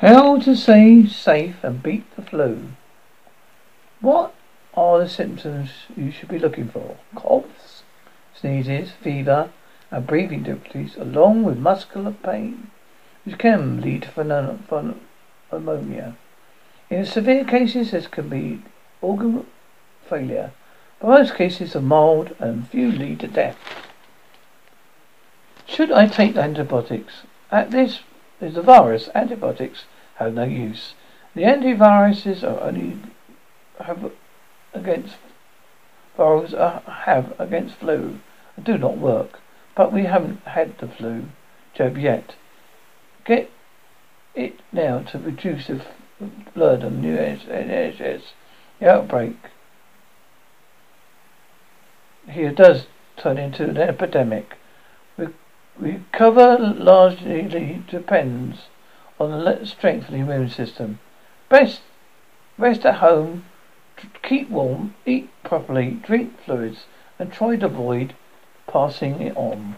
How to stay safe and beat the flu. What are the symptoms you should be looking for? Coughs, sneezes, fever, and breathing difficulties, along with muscular pain, which can lead to pneumonia. In severe cases, this can be organ failure. But most cases are mild and few lead to death. Should I take antibiotics? At this is the virus. Antibiotics have no use. The antiviruses are only have against virus uh, have against flu do not work. But we haven't had the flu yet. Get it now to reduce the blood on new NHS. The outbreak here it does turn into an epidemic. Recover largely depends on the strength of the immune system. Best rest at home, keep warm, eat properly, drink fluids, and try to avoid passing it on.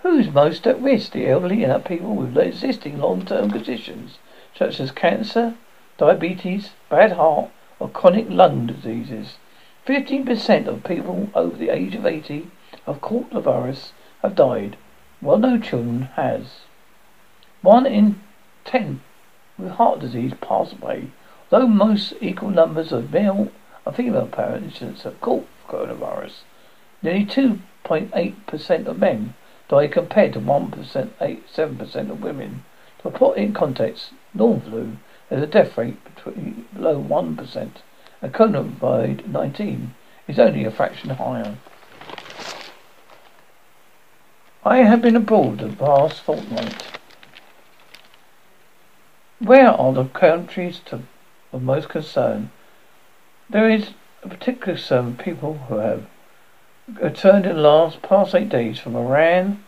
Who's most at risk? The elderly and people with existing long-term conditions such as cancer, diabetes, bad heart, or chronic lung diseases. 15% of people over the age of 80 have caught the virus have died, while no children has. One in ten with heart disease pass away, though most equal numbers of male and female parents have caught coronavirus. Nearly 2.8% of men die compared to 1%, 8, 7% of women. To put in context, normal flu has a death rate between below 1%, and COVID-19 is only a fraction higher. I have been abroad the past fortnight. Where are the countries to, of most concern? There is a particular of people who have returned in the last past eight days from Iran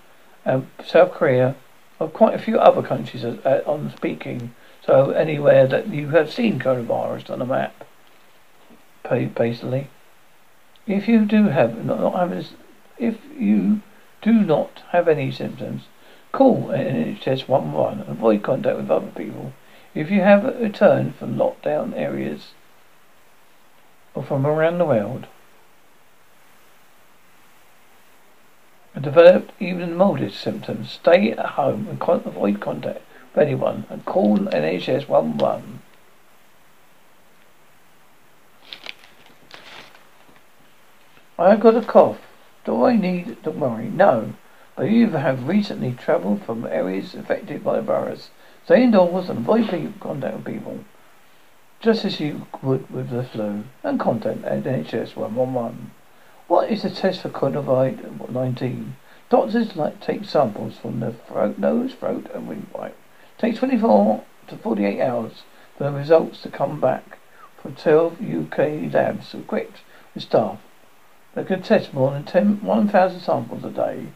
and South Korea, of quite a few other countries uh, on speaking. So anywhere that you have seen coronavirus on a map, basically. If you do have not have if you do not have any symptoms, call NHS 111 and avoid contact with other people. If you have returned from lockdown areas or from around the world and developed even the mildest symptoms, stay at home and con- avoid contact with anyone and call NHS 111. I've got a cough. Do I need to worry? No. But you have recently travelled from areas affected by the virus. Stay indoors and avoid people, contact with people. Just as you would with the flu. And contact NHS 111. What is the test for COVID-19? Doctors like take samples from the throat, nose, throat and windpipe. Takes 24 to 48 hours for the results to come back from 12 UK labs equipped with staff that can test more than 10, 1,000 samples a day.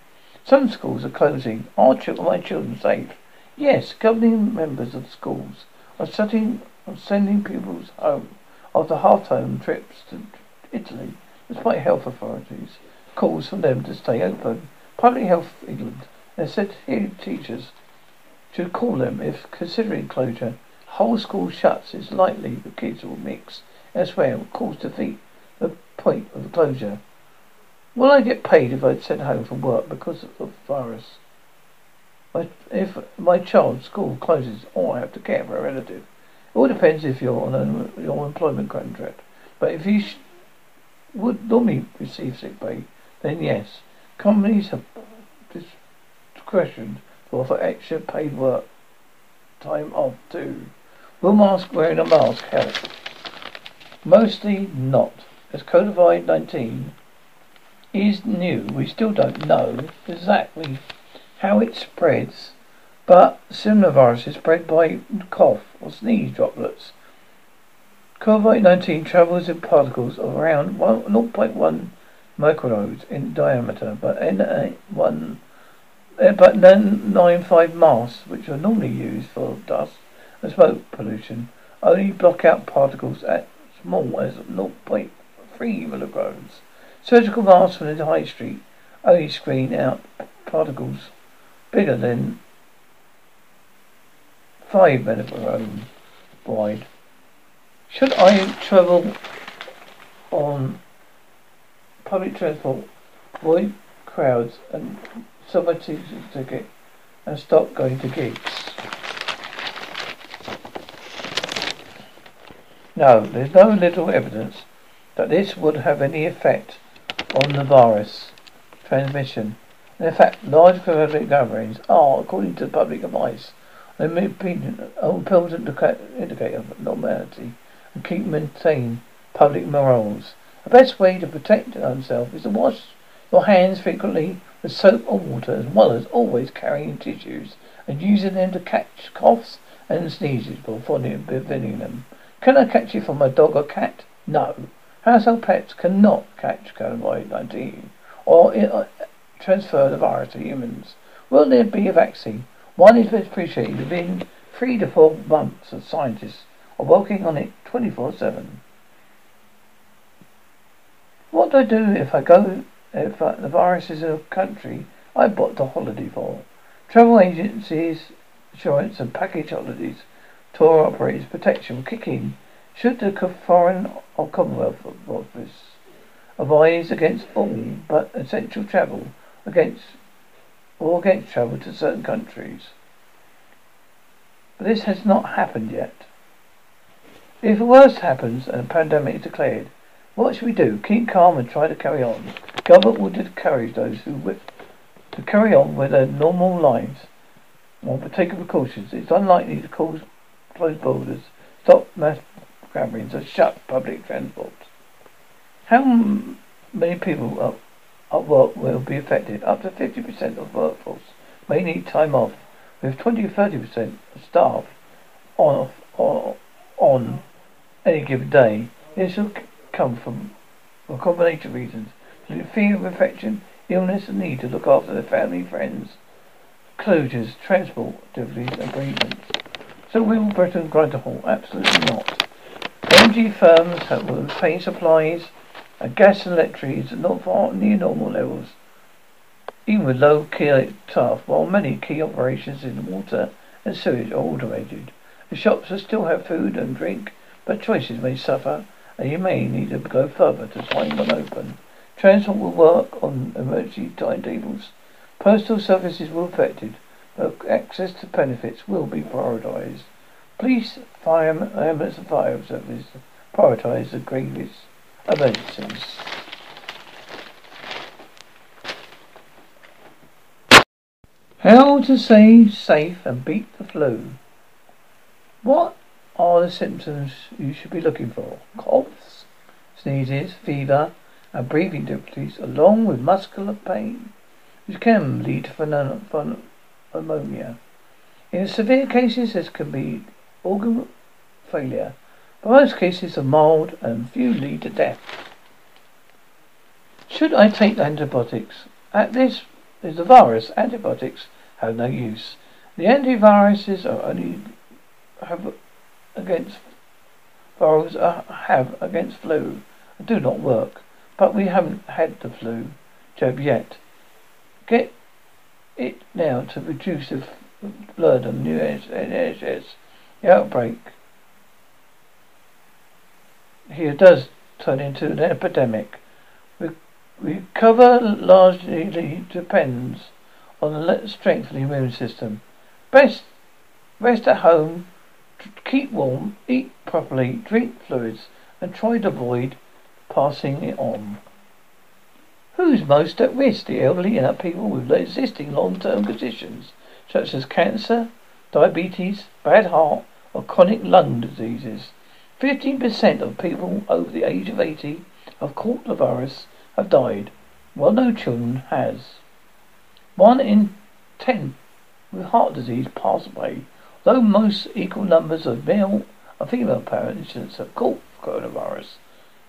Some schools are closing. Are my children safe? Yes, governing members of schools are studying on sending pupils home after half-term trips to Italy, despite health authorities calls for them to stay open. Public Health England has said teachers should call them if considering closure. Whole school shuts, is likely the kids will mix elsewhere cause defeat the point of the closure. Will I get paid if I'm sent home from work because of the virus? If my child's school closes or I have to care for a relative. It all depends if you're on your employment contract. But if you sh- would normally receive sick pay, then yes. Companies have discretion to offer extra paid work time off too. Will mask wearing a mask help? Mostly not, as COVID 19 is new. We still don't know exactly how it spreads, but similar viruses spread by cough or sneeze droplets. COVID-19 travels in particles of around 0.1 microns in diameter, but N1 uh, but N95 masks, which are normally used for dust and smoke pollution, only block out particles as small as 0.3 milligrams. Surgical masks from the high street only screen out particles bigger than five medical wide. Should I travel on public transport, avoid crowds and summer ticket and stop going to gigs? No, there's no little evidence that this would have any effect on the virus transmission. And in fact, large public gatherings are, according to public advice, an important indicator of normality and keep maintain public morals. The best way to protect oneself is to wash your hands frequently with soap or water, as well as always carrying tissues and using them to catch coughs and sneezes before preventing them. Can I catch it from a dog or cat? No. Household pets cannot catch COVID-19 or uh, transfer the virus to humans. Will there be a vaccine? One is appreciated within three to four months of scientists are working on it 24-7. What do I do if I go, if uh, the virus is in a country I bought a holiday for? Travel agencies, insurance and package holidays, tour operators protection kick in should the Foreign or Commonwealth Office advise against all but essential travel against or against travel to certain countries? But this has not happened yet. If the worst happens and a pandemic is declared, what should we do? Keep calm and try to carry on. Government will encourage those who whip to carry on with their normal lives or take precautions. It's unlikely to cause close borders, stop mass gatherings or shut public transport. How many people at, work will be affected? Up to 50% of workforce may need time off, with 20 to 30% of staff on, on, on any given day. This will come from a combination of reasons, fear of infection, illness, and need to look after their family, friends, closures, transport activities, and bereavements. So will Britain grind to halt? Absolutely not. Energy firms will supplies and gas and electricity not far near normal levels, even with low key staff, while many key operations in water and sewage are automated. The shops will still have food and drink, but choices may suffer, and you may need to go further to find one open. Transport will work on emergency timetables. Postal services will be affected, but access to benefits will be prioritised. Police, fire, ambulance and fire services prioritise the gravest emergencies. How to stay safe and beat the flu. What are the symptoms you should be looking for? Coughs, sneezes, fever, and breathing difficulties, along with muscular pain, which can lead to pneumonia. In severe cases, this can be organ failure. But most cases are mild and few lead to death. Should I take antibiotics? At this is the virus. Antibiotics have no use. The antiviruses are only have against virals uh, have against flu and do not work. But we haven't had the flu jab yet. Get it now to reduce the blood on new NHS the outbreak here does turn into an epidemic. We, recover largely depends on the strength of the immune system. Best rest at home, keep warm, eat properly, drink fluids, and try to avoid passing it on. Who's most at risk? The elderly and people with existing long-term conditions such as cancer, diabetes, bad heart, or chronic lung diseases. 15% of people over the age of 80 have caught the virus have died, while no children has. One in ten with heart disease pass away, though most equal numbers of male and female patients have caught coronavirus.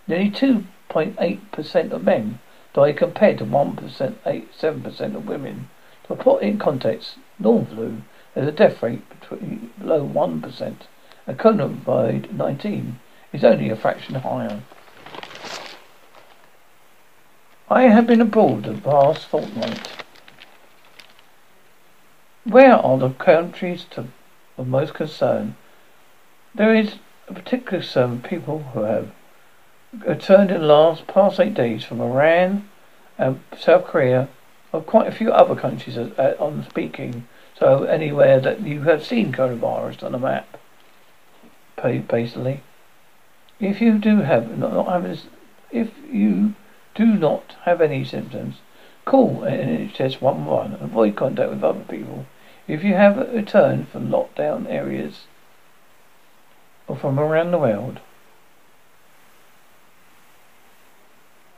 Nearly 2.8% of men die compared to 1%, 8, 7% of women. To put in context, normal flu has a death rate between below 1%, and COVID-19 is only a fraction higher. I have been abroad the past fortnight. Where are the countries to of most concern. There is a particular with people who have returned in the last past eight days from Iran and South Korea, or quite a few other countries uh, on speaking. So anywhere that you have seen coronavirus on a map, basically. If you do have not, not having, if you do not have any symptoms, call NHS 111 and avoid contact with other people. If you have returned from lockdown areas or from around the world,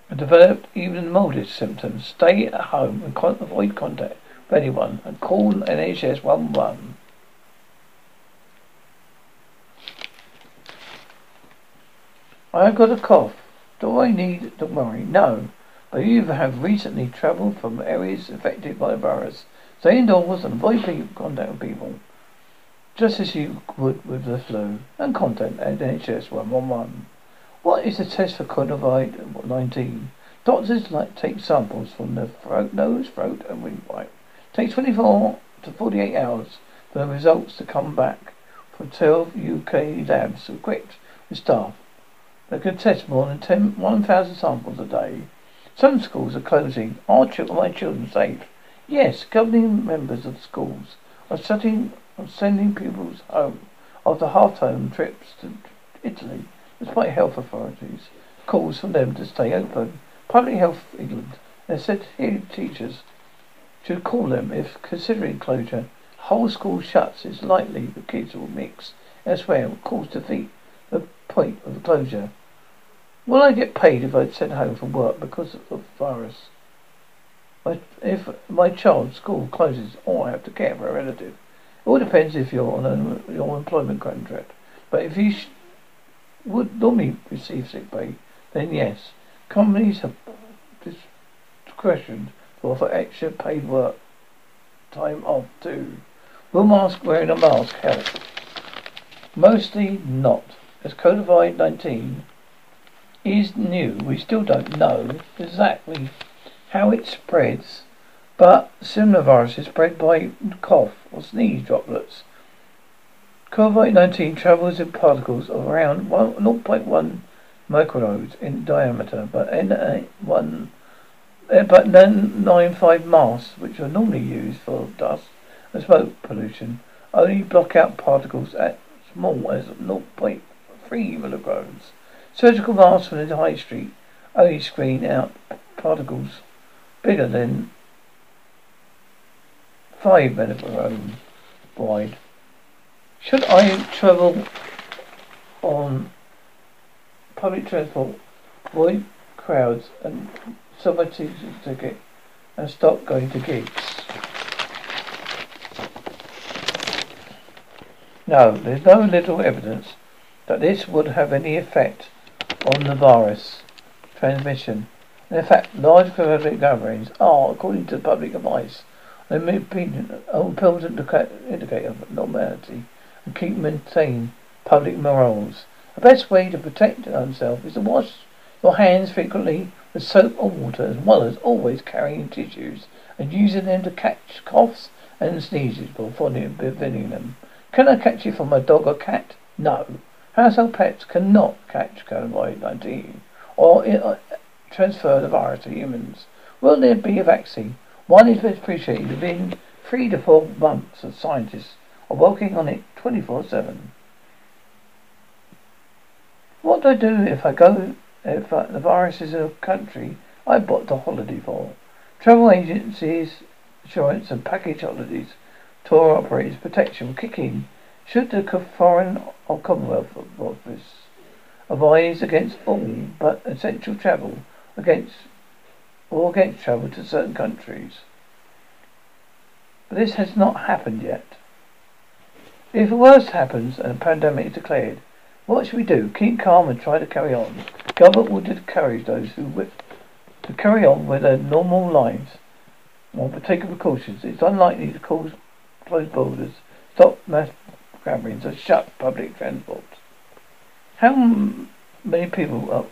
and developed even modest symptoms, stay at home and avoid contact with anyone and call NHS 111. I've got a cough. Do I need, don't worry, no. But you have recently travelled from areas affected by the virus. Stay indoors and avoid people, contact with people. Just as you would with the flu. And contact NHS 111. What is the test for COVID-19? Doctors like take samples from the throat, nose, throat, and windpipe. It takes 24 to 48 hours for the results to come back from 12 UK labs equipped with staff that can test more than 10, 1,000 samples a day. Some schools are closing. Are my children safe? Yes, governing members of schools are studying, sending pupils home after half-term trips to Italy despite health authorities calls for them to stay open. Public Health England has said teachers should call them if considering closure. Whole school shuts, it's likely the kids will mix elsewhere will cause defeat the point of the closure. Will I get paid if I'm sent home from work because of the virus? If my child's school closes or I have to care for a relative. It all depends if you're on your employment contract. But if you sh- would normally receive sick pay, then yes. Companies have discretion offer extra paid work time off too. Will mask wearing a mask help? Mostly not. As COVID-19 is new, we still don't know exactly how it spreads, but similar viruses spread by cough or sneeze droplets COVID-19 travels in particles of around 0.1 micronodes in diameter, but N1 uh, but N95 masks, which are normally used for dust and smoke pollution, only block out particles at small as 0.3 milligrams. Surgical masks from the high street only screen out particles bigger than 5 milligrams wide. Should I travel on public transport, avoid crowds and sell my ticket and stop going to gigs? No, there's no little evidence that this would have any effect on the virus transmission. And in fact, large public gatherings are, according to public advice, an important indicator of normality and keep maintain public morals. The best way to protect oneself is to wash your hands frequently with soap or water, as well as always carrying tissues and using them to catch coughs and sneezes before preventing them. Can I catch it from a dog or cat? No. Household pets cannot catch COVID-19 or uh, transfer the virus to humans. Will there be a vaccine? One is appreciated within three to four months of scientists are working on it 24 7. What do I do if I go, the virus is a country I bought a holiday for? Travel agencies, insurance and package holidays, tour operators protection kick in. Should the Foreign or Commonwealth Office advise against all but essential travel against or against travel to certain countries? But this has not happened yet. If the worst happens and a pandemic is declared, what should we do? Keep calm and try to carry on. Government will encourage those who wish to carry on with their normal lives or take precautions. It's unlikely to cause close borders, stop mass gatherings, or shut public transport. How many people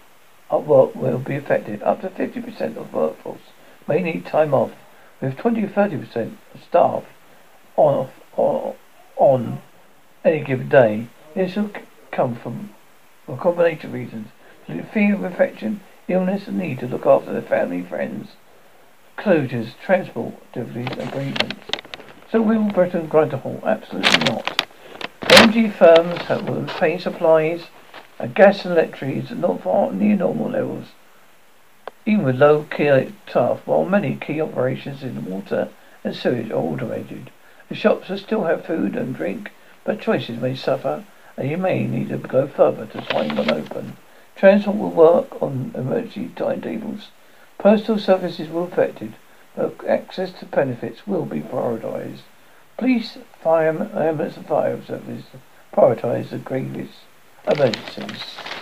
at work will be affected? Up to 50% of workforce may need time off, with 20 to 30% of staff on, on any given day. This will come from a combination of reasons. Fear of infection, illness, and need to look after their family, friends, closures, transport, difficulties, and bereavements. So will Britain grind to halt? Absolutely not. Energy firms have paying supplies and gas and electricity not far near normal levels. Even with low key staff, while many key operations in water and sewage are automated. The shops will still have food and drink, but choices may suffer, and you may need to go further to find one open. Transport will work on emergency timetables. Postal services will be affected, but access to benefits will be prioritised. Police, fire, ambulance and fire services prioritise the gravest emergencies.